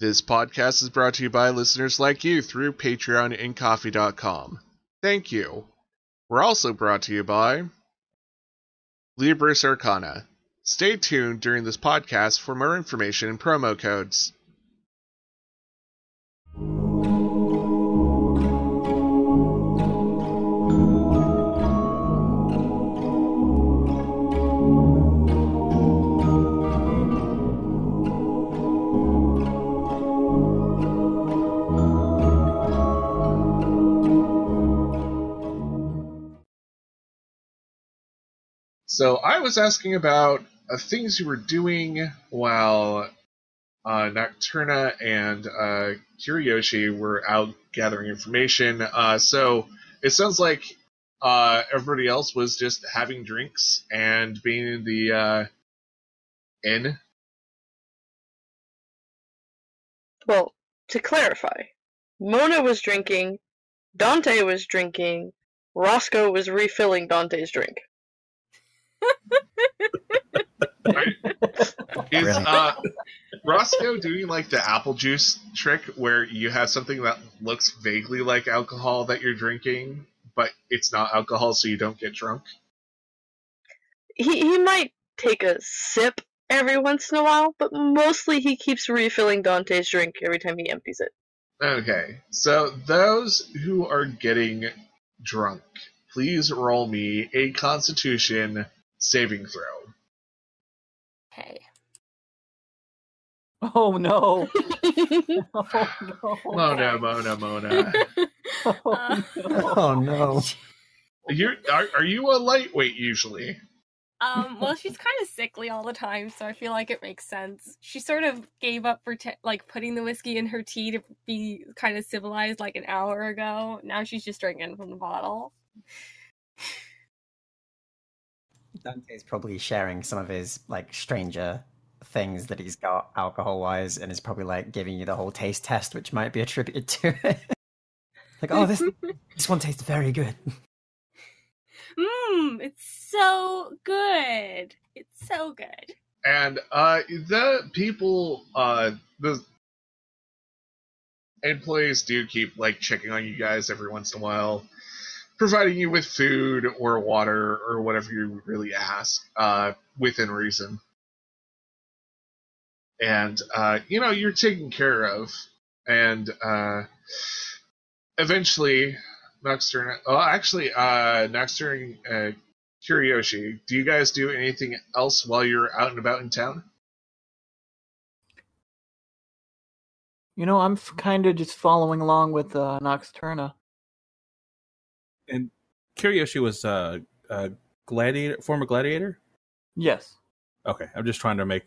This podcast is brought to you by listeners like you through Patreon and Ko-fi.com. Thank you. We're also brought to you by Libris Arcana. Stay tuned during this podcast for more information and promo codes. So I was asking about uh, things you were doing while uh, Nocturna and uh, were out gathering information. Uh, so it sounds like uh, everybody else was just having drinks and being in the uh, inn. Well, to clarify, Mona was drinking, Dante was drinking, Roscoe was refilling Dante's drink. Is Really? uh, Roscoe doing like the apple juice trick where you have something that looks vaguely like alcohol that you're drinking, but it's not alcohol, so you don't get drunk? He he might take a sip every once in a while, but mostly he keeps refilling Dante's drink every time he empties it. Okay, so those who are getting drunk, please roll me a Constitution saving throw. Okay. Oh no! Oh no! Mona, Mona, Mona. Oh, no. Oh no. You're, are, are you a lightweight usually? Um, well, she's kind of sickly all the time, so I feel like it makes sense. She sort of gave up for te- like putting the whiskey in her tea to be kind of civilized like an hour ago. Now she's just drinking from the bottle. Dante's probably sharing some of his like stranger things that he's got alcohol wise and is probably like giving you the whole taste test which might be attributed to it. like, oh this this one tastes very good. Mmm, it's so good. It's so good. And uh, the people, uh, the employees do keep like checking on you guys every once in a while, providing you with food or water or whatever you really ask, uh, within reason. And uh, you know you're taken care of, and uh, eventually, Nocturne. Oh, actually, uh, Nocturne, uh, do you guys do anything else while you're out and about in town? You know, I'm kind of just following along with uh, Nocturna. And Kiriyoshi was uh, a gladiator, former gladiator. Yes. Okay, I'm just trying to make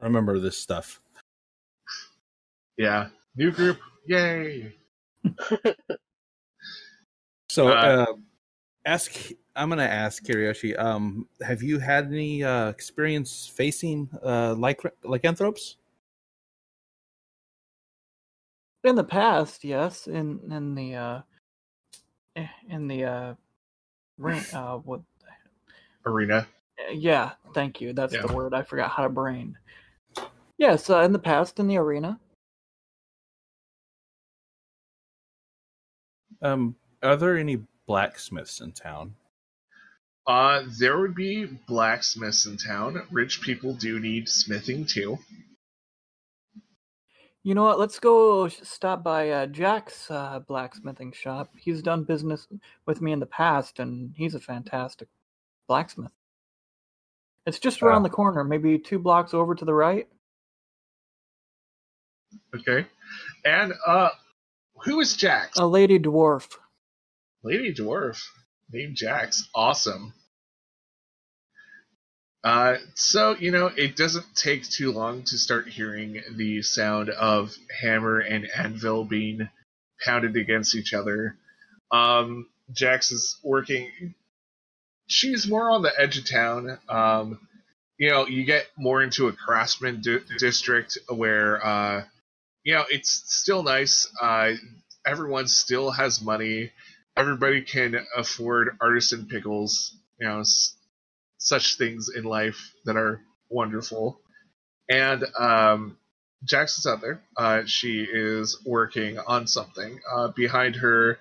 remember this stuff. Yeah. New group. Yay. So, Uh, uh, ask. I'm gonna ask Kiriyoshi. Um, have you had any uh, experience facing uh, like lycanthropes? In the past, yes. In in the uh, in the uh, ring. Uh, what? Arena. uh, Yeah. Thank you. That's Yeah. the word. I forgot how to brain. Yes. Uh, in the past, in the arena. Um, are there any blacksmiths in town? Uh, there would be blacksmiths in town. Rich people do need smithing too. You know what? Let's go stop by uh, Jack's uh, blacksmithing shop. He's done business with me in the past, and he's a fantastic blacksmith. It's just around Wow. the corner, maybe two blocks over to the right. Okay. And uh, who is Jax? A lady dwarf. Lady dwarf named Jax. Awesome. Uh, so you know, it doesn't take too long to start hearing the sound of hammer and anvil being pounded against each other. Um, Jax is working. She's more on the edge of town. Um, you know, you get more into a craftsman di- district where, uh, you know, it's still nice. Uh, everyone still has money. Everybody can afford artisan pickles. You know, such things in life that are wonderful. And um, Jax is out there. Uh, she is working on something. Uh, behind her,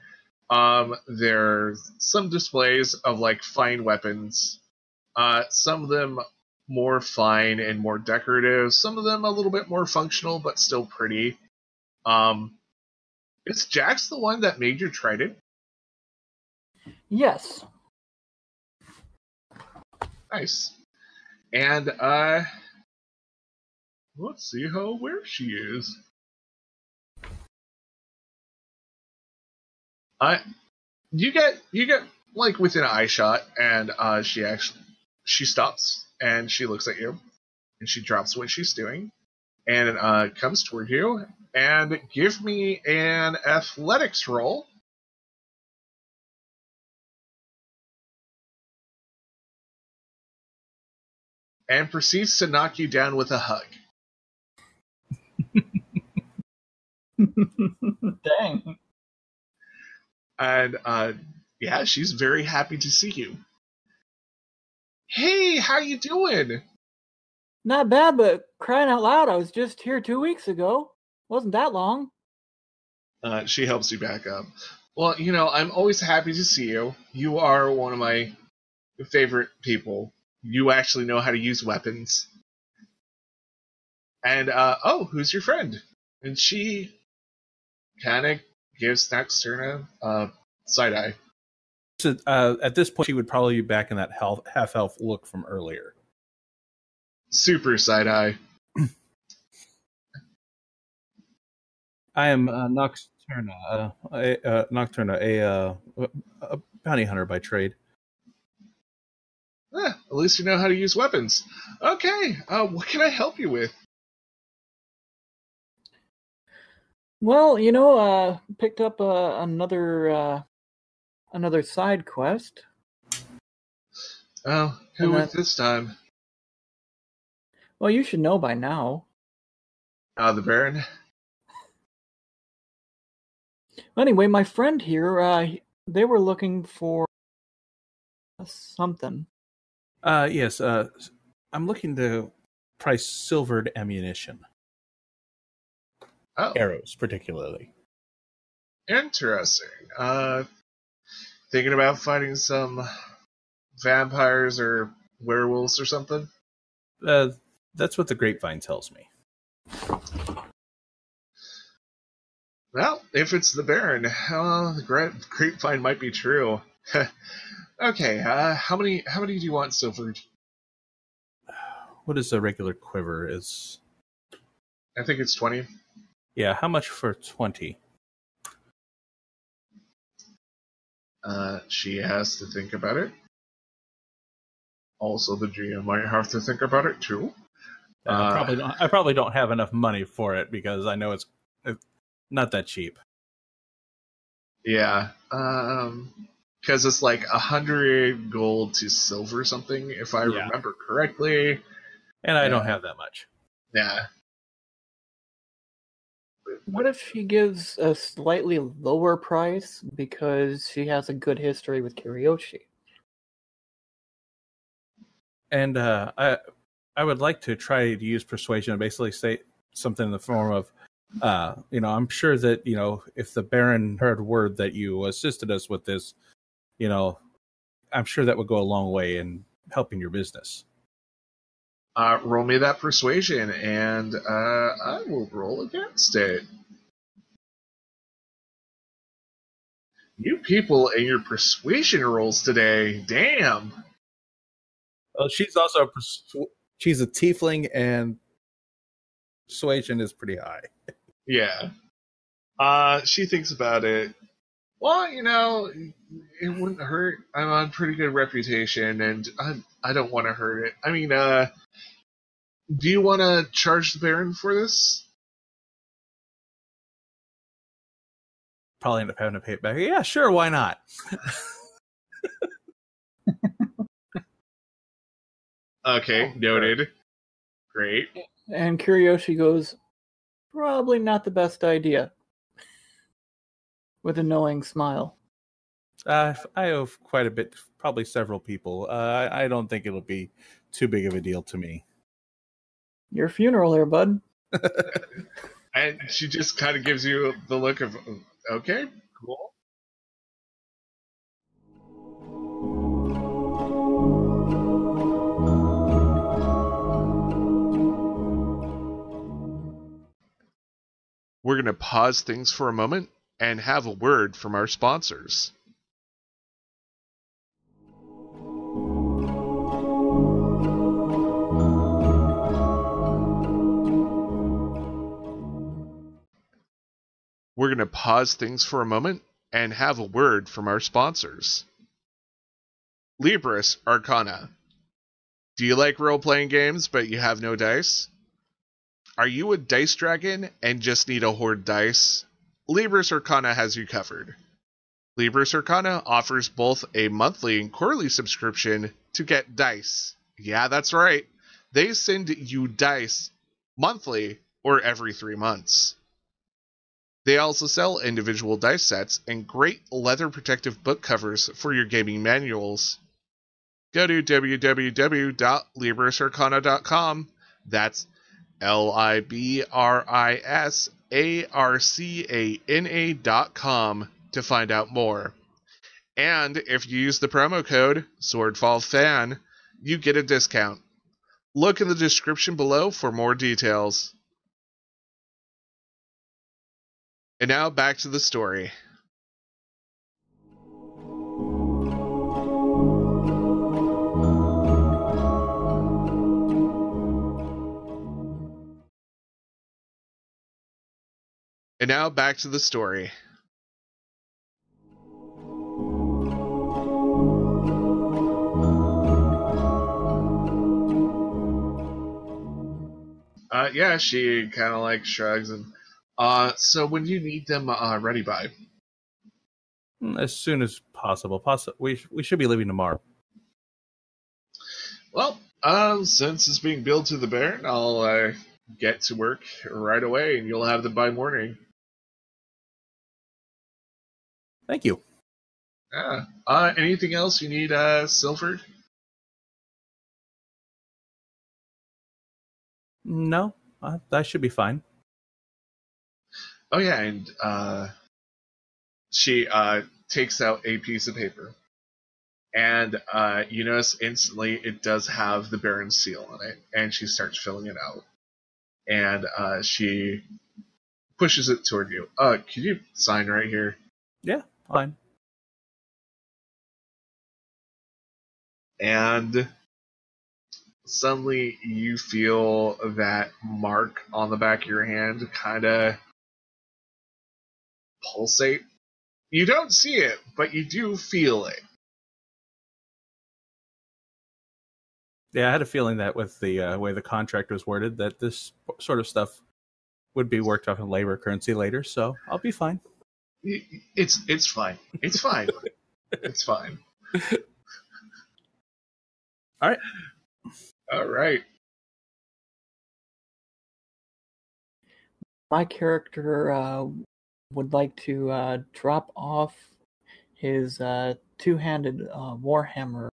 um, there's some displays of like fine weapons. Uh, some of them more fine and more decorative. Some of them a little bit more functional, but still pretty. Um, is Jax the one that made your trident? Yes. Nice. And uh let's see how aware she is. I you get you get like within eye shot and uh she actually she stops and she looks at you and she drops what she's doing and uh comes toward you and give me an athletics roll. And proceeds to knock you down with a hug. Dang. And uh, yeah, she's very happy to see you. Hey, how you doing? Not bad, but crying out loud, I was just here two weeks ago. Wasn't that long. Uh, she helps you back up. Well, you know, I'm always happy to see you. You are one of my favorite people. You actually know how to use weapons. And uh, oh, who's your friend? And she kind of gives Nocturna a uh, side eye. So, uh, at this point, she would probably be back in that half elf look from earlier. Super side eye. I am uh, Nocturna, uh, a, uh, Nocturna, a, uh, a bounty hunter by trade. Eh, at least you know how to use weapons. Okay, uh, what can I help you with? Well, you know, uh, picked up uh, another uh, another side quest. Oh, who And with that- this time? Well, you should know by now. Uh, the Baron. Anyway, my friend here, uh, they were looking for something. Uh, yes, uh, I'm looking to price silvered ammunition, Oh, arrows particularly. interesting. Uh, thinking about fighting some vampires or werewolves or something. Uh, that's what the grapevine tells me. Well, if it's the Baron, uh, the grapevine might be true. okay, uh, how many? How many do you want silvered? What is a regular quiver? Is I think it's twenty. yeah, how much for twenty? Uh, she has to think about it. Also, the GM might have to think about it too. Uh, I probably don't. I probably don't have enough money for it because I know it's, it's not that cheap. Yeah, um, because it's like a hundred gold to silver something, if I Yeah. remember correctly. And I don't have that much. Yeah, What if she gives a slightly lower price because she has a good history with Kiryoshi? And uh, I I would like to try to use persuasion and basically say something in the form of, uh, you know, I'm sure that you know if the Baron heard word that you assisted us with this, you know, I'm sure that would go a long way in helping your business. uh, roll me that persuasion, and uh, I will roll against it. You people and your persuasion rolls today, damn. Well, she's also a persu- she's a tiefling, and persuasion is pretty high. Yeah. Uh, she thinks about it. Well, you know, it wouldn't hurt. I'm on pretty good reputation, and I I don't want to hurt it. I mean, uh, do you want to charge the Baron for this? Probably end up having to pay it back. Yeah, sure, why not? Okay, Oh, noted. Great. And Kiryoshi goes, probably not the best idea. With a knowing smile. Uh, I owe quite a bit, probably several people. Uh, I, I don't think it'll be too big of a deal to me. Your funeral here, bud. and she just kind of gives you the look of, okay, cool. We're going to pause things for a moment and have a word from our sponsors. We're going to pause things for a moment and have a word from our sponsors. Libris Arcana. Do you like role playing games but you have no dice? Are you a dice dragon and just need a hoard dice? Libris Arcana has you covered. Libris Arcana offers both a monthly and quarterly subscription to get dice. Yeah, that's right. They send you dice monthly or every three months. They also sell individual dice sets and great leather protective book covers for your gaming manuals. Go to www.librisarcana.com. That's L I B R I S A R C A N A dot com to find out more. And if you use the promo code SwordfallFan, you get a discount. Look in the description below for more details. And now back to the story. And now back to the story. Uh, yeah, she kind of like shrugs and. Uh, so when do you need them uh, ready by? As soon as possible. Possi- we sh- we should be leaving tomorrow. Well, um, since it's being billed to the Baron, I'll uh, get to work right away, and you'll have them by morning. Thank you. Yeah. Uh, anything else you need, uh, Silford? No, uh, that should be fine. Oh yeah, and uh, she uh, takes out a piece of paper, and uh, you notice instantly it does have the Baron's seal on it, and she starts filling it out, and uh, she pushes it toward you. Uh, can you sign right here? Yeah, fine. and suddenly you feel that mark on the back of your hand kind of pulsate. You don't see it, but you do feel it. Yeah, I had a feeling that with the uh, way the contract was worded, that this sort of stuff would be worked off in labor currency later. So I'll be fine. Y- It's it's fine. It's fine. it's fine. All right. All right. My character uh, would like to uh, drop off his uh, two-handed uh, warhammer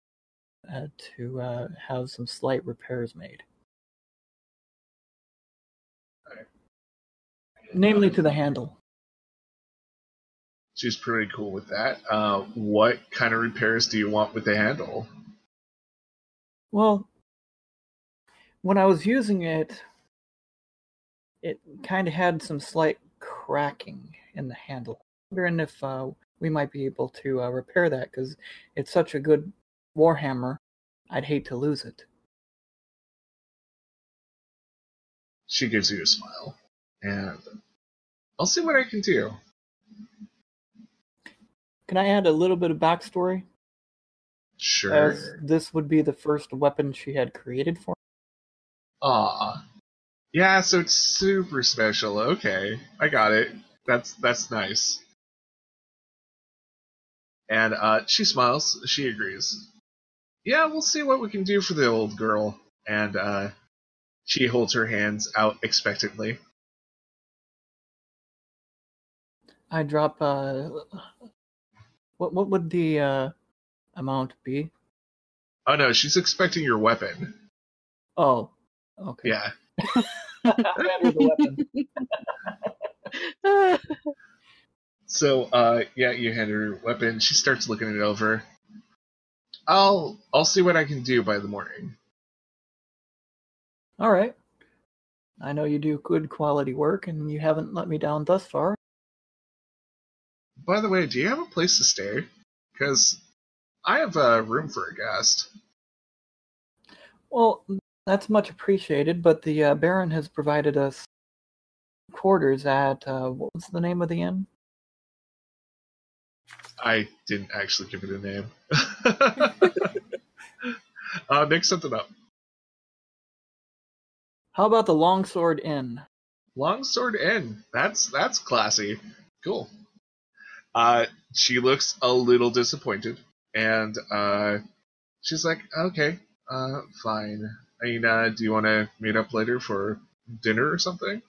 uh, to uh, have some slight repairs made, namely to the handle. She's pretty cool with that. Uh, what kind of repairs do you want with the handle? Well, when I was using it, it kind of had some slight cracking in the handle. wondering if uh, we might be able to uh, repair that because it's such a good warhammer. I'd hate to lose it. She gives you a smile, and I'll see what I can do. Can I add a little bit of backstory? Sure. As this would be the first weapon she had created for. Ah. Yeah, so it's super special. Okay, I got it. That's that's nice. And uh, she smiles. She agrees. Yeah, we'll see what we can do for the old girl. And uh, she holds her hands out expectantly. I drop. Uh, what what would the uh, amount be? Oh no, she's expecting your weapon. Oh, okay. Yeah. hand her the weapon. So, uh, yeah, you hand her weapon. She starts looking it over. I'll I'll see what I can do by the morning. All right. I know you do good quality work, and you haven't let me down thus far. By the way, do you have a place to stay? Because I have a room for a guest. Well, that's much appreciated, but the uh, Baron has provided us quarters at uh, what was the name of the inn? I didn't actually give it a name. uh, make something up. How about the Longsword Inn? Longsword Inn. That's that's classy. Cool. Uh, she looks a little disappointed, and uh, she's like, "Okay, uh, fine. I mean, uh, do you want to meet up later for dinner or something?"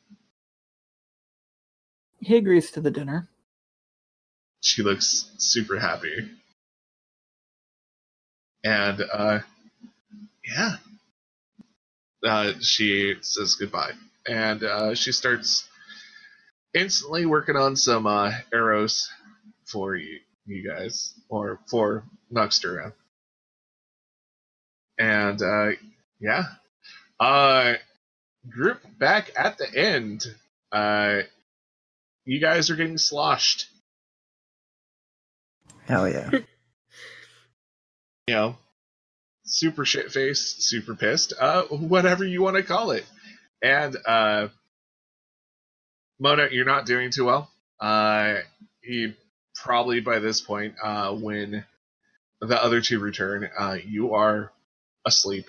He agrees to the dinner. She looks super happy, and uh, yeah, uh, she says goodbye, and uh, she starts instantly working on some uh, arrows for you, you guys, or for Nocturna. And uh, yeah, uh, group back at the end. Uh, you guys are getting sloshed. Hell yeah. You know, super shit faced, super pissed, uh, whatever you want to call it. And uh, Mona, you're not doing too well. Uh, you probably by this point, uh, when the other two return, uh, you are asleep.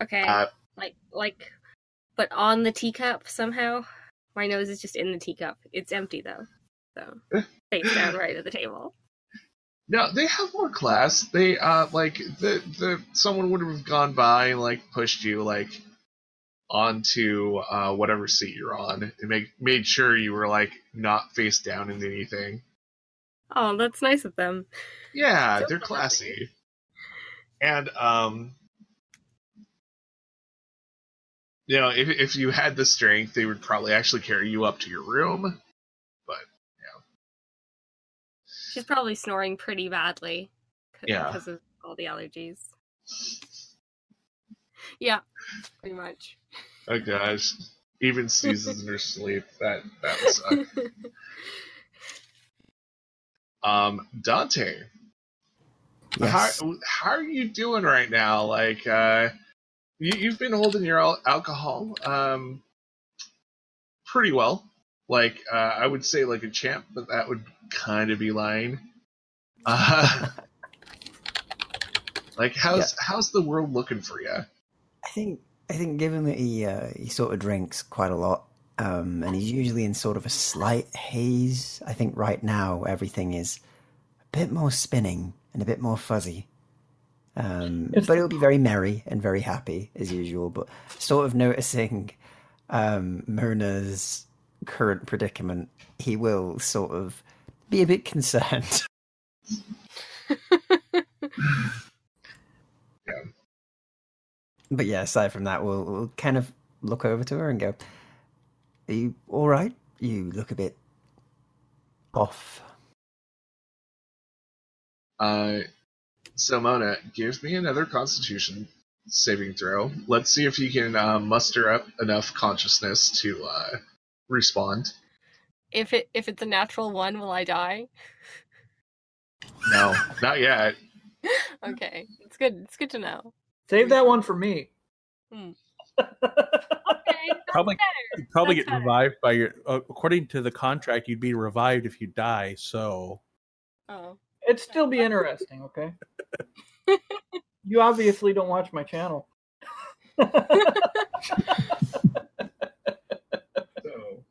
Okay. Uh, like like but on the teacup somehow. My nose is just in the teacup. It's empty though. So face down right at the table. No, they have more class. They uh like the the someone would have gone by and like pushed you like onto uh whatever seat you're on and make made sure you were like not face down into anything. Oh, that's nice of them. Yeah, So they're classy. And um you know, if if you had the strength, they would probably actually carry you up to your room. But yeah. She's probably snoring pretty badly Yeah. because of all the allergies. Yeah, pretty much. Oh gosh. Even sneezes in her sleep. That that would suck. Um, Dante, Yes. how how are you doing right now? Like, uh, you, you've been holding your al- alcohol um pretty well. Like, uh, I would say like a champ, but that would kind of be lying. Uh, like, how's how's the world looking for you? I think I think given that he uh, he sort of drinks quite a lot, um, and he's usually in sort of a slight haze. I think right now everything is a bit more spinning and a bit more fuzzy. Um, but he'll be very merry and very happy as usual. But sort of noticing um, Mona's current predicament, he will sort of be a bit concerned. But yeah, aside from that, we'll, we'll kind of look over to her and go, Are you all right? You look a bit off. Uh, so Mona, give me another Constitution saving throw. Let's see if you can uh, muster up enough consciousness to uh, respond. If it if it's a natural one, will I die? No, not yet. Okay, it's good. It's good to know. Save that one for me. Hmm. Okay, Probably- better. You'd probably That's get better. revived by your. Uh, according to the contract, you'd be revived if you die. So Oh, It'd still be interesting, okay? you obviously don't watch my channel. So,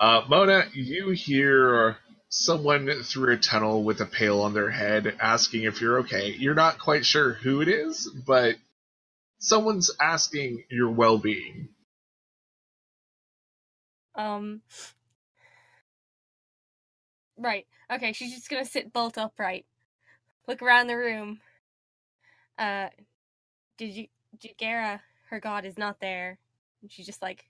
uh, Mona, you hear someone through a tunnel with a pail on their head asking if you're okay. You're not quite sure who it is, but someone's asking your well-being. um. Right. Okay. She's just gonna sit bolt upright, look around the room. Uh, did you, Jagera? her god is not there. And just like,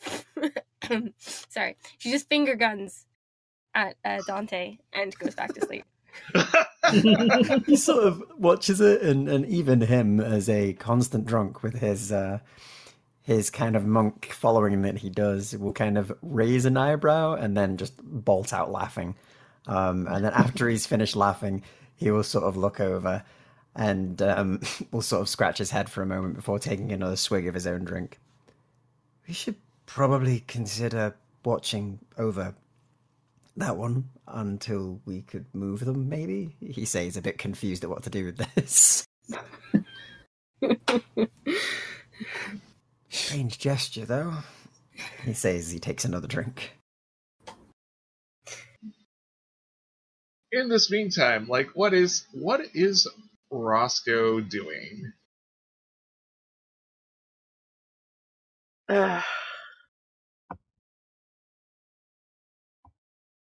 sorry, she just finger guns at uh, Dante and goes back to sleep. he sort of watches it, and, and even him as a constant drunk with his uh, his kind of monk following that he does will kind of raise an eyebrow and then just bolt out laughing. Um, and then after he's finished laughing, he will sort of look over and um, will sort of scratch his head for a moment before taking another swig of his own drink. We should probably consider watching over that one until we could move them, maybe? He says, a bit confused at what to do with this. Strange gesture, though. He says he takes another drink. In this meantime, like, what is what is Roscoe doing?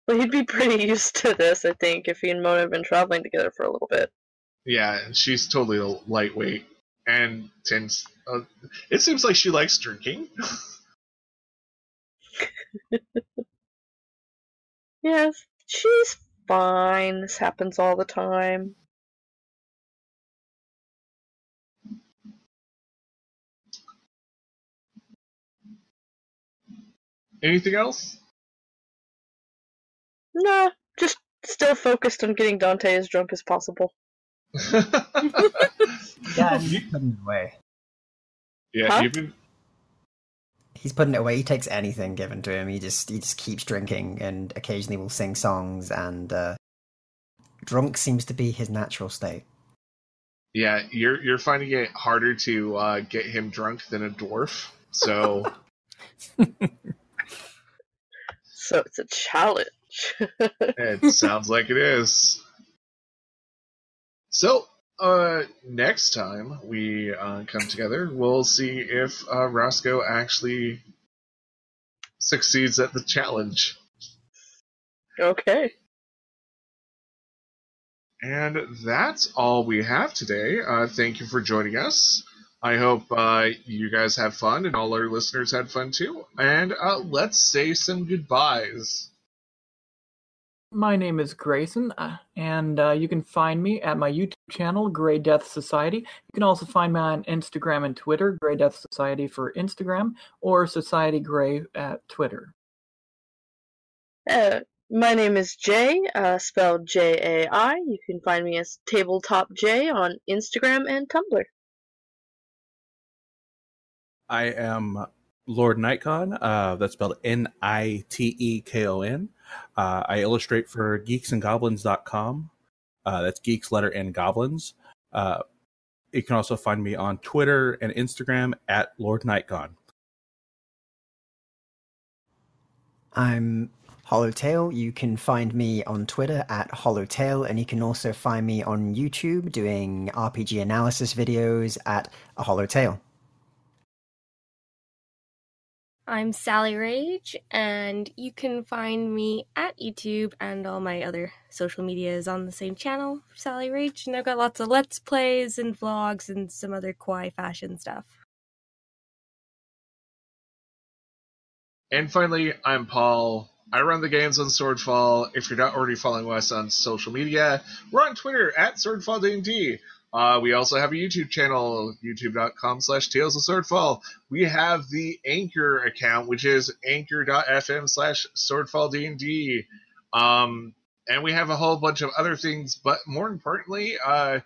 Well, he'd be pretty used to this, I think, if he and Mona had been traveling together for a little bit. Yeah, and she's totally a lightweight and tends. Uh, it seems like she likes drinking. Yes, she's fine. This happens all the time. Anything else? Nah, just still focused on getting Dante as drunk as possible. Yeah, he's putting it away. yeah, Huh? you've been He's putting it away. He takes anything given to him. He just he just keeps drinking and occasionally will sing songs and uh, drunk seems to be his natural state. yeah, you're you're finding it harder to uh, get him drunk than a dwarf. So So it's a challenge. It sounds like it is. So uh, next time we uh, come together, we'll see if uh, Roscoe actually succeeds at the challenge. okay. And that's all we have today. Uh, thank you for joining us. I hope uh, you guys had fun and all our listeners had fun too. And uh, let's say some goodbyes. My name is Grayson, uh, and uh, you can find me at my YouTube channel, Grey Death Society. You can also find me on Instagram and Twitter, Grey Death Society for Instagram, or Society Grey at Twitter. Uh, my name is Jai, uh, spelled J A I. You can find me as Tabletop Jai on Instagram and Tumblr. I am Lord Nitekon. Uh, that's spelled N I T E K O N. Uh, I illustrate for geeksandgoblins.com. Uh, that's geeks letter and goblins. Uh, you can also find me on Twitter and Instagram at Lord Nitekon. I'm Hollowtail. You can find me on Twitter at Hollowtail, and you can also find me on YouTube doing RPG analysis videos at a Hollowtail. I'm Sally Rage, and you can find me at YouTube and all my other social medias on the same channel, Sally Rage. And I've got lots of Let's Plays and vlogs and some other kawaii fashion stuff. And finally, I'm Paul. I run the games on Swordfall. If you're not already following us on social media, we're on Twitter at SwordfallDND. Uh, we also have a YouTube channel, youtube.com slash Tales of Swordfall. We have the Anchor account, which is anchor.fm slash SwordfallDND. Um, and we have a whole bunch of other things, but more importantly, uh,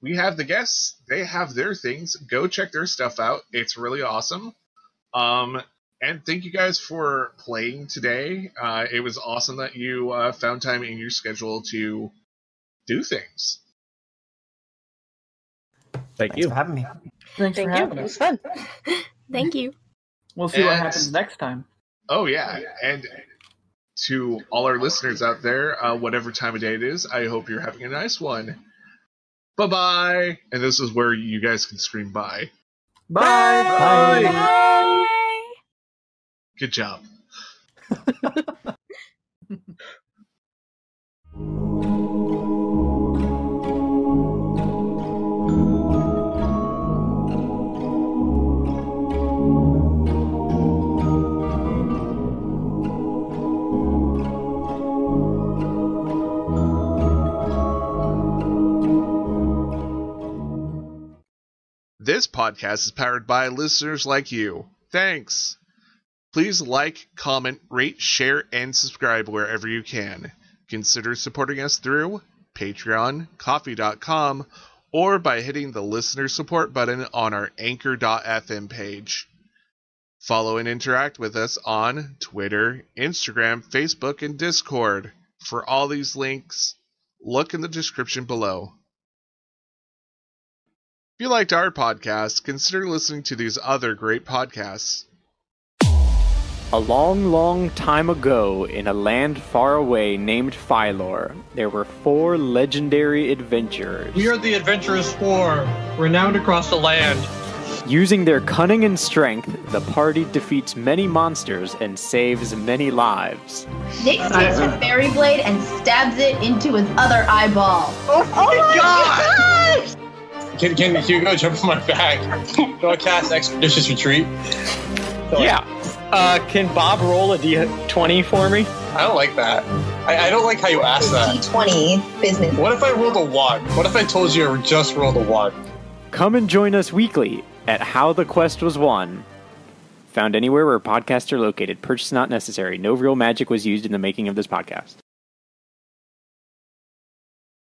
we have the guests. They have their things. Go check their stuff out. It's really awesome. Um, and thank you guys for playing today. Uh, it was awesome that you uh, found time in your schedule to do things. Thank Thanks you. for having me. Thanks Thank for you. having It was fun. Thank you. We'll see what happens next time. Oh yeah, and to all our listeners out there, uh, whatever time of day it is, I hope you're having a nice one. Bye bye. And this is where you guys can scream bye. Bye. Bye. Bye. Good job. podcast is powered by listeners like you. Thanks. Please like, comment, rate, share, and subscribe wherever you can. Consider supporting us through Patreon, Ko-fi.com, or by hitting the listener support button on our Anchor.fm page. Follow and interact with us on Twitter, Instagram, Facebook, and Discord. For all these links, look in the description below. If you liked our podcast, consider listening to these other great podcasts. A long, long time ago, in a land far away named Phylor, there were four legendary adventurers. We are the Adventurous Four, renowned across the land. Using their cunning and strength, the party defeats many monsters and saves many lives. Nick takes a fairy blade and stabs it into his other eyeball. Oh, oh my god! Can, can Hugo jump on my back? Do I cast Expeditious Retreat? Yeah. Uh, can Bob roll a d20 for me? I don't like that. I, I don't like how you asked that. D20 business. What if I rolled a 1? What if I told you I just rolled a 1? Come and join us weekly at How the Quest Was Won. Found anywhere where podcasts are located. Purchase not necessary. No real magic was used in the making of this podcast.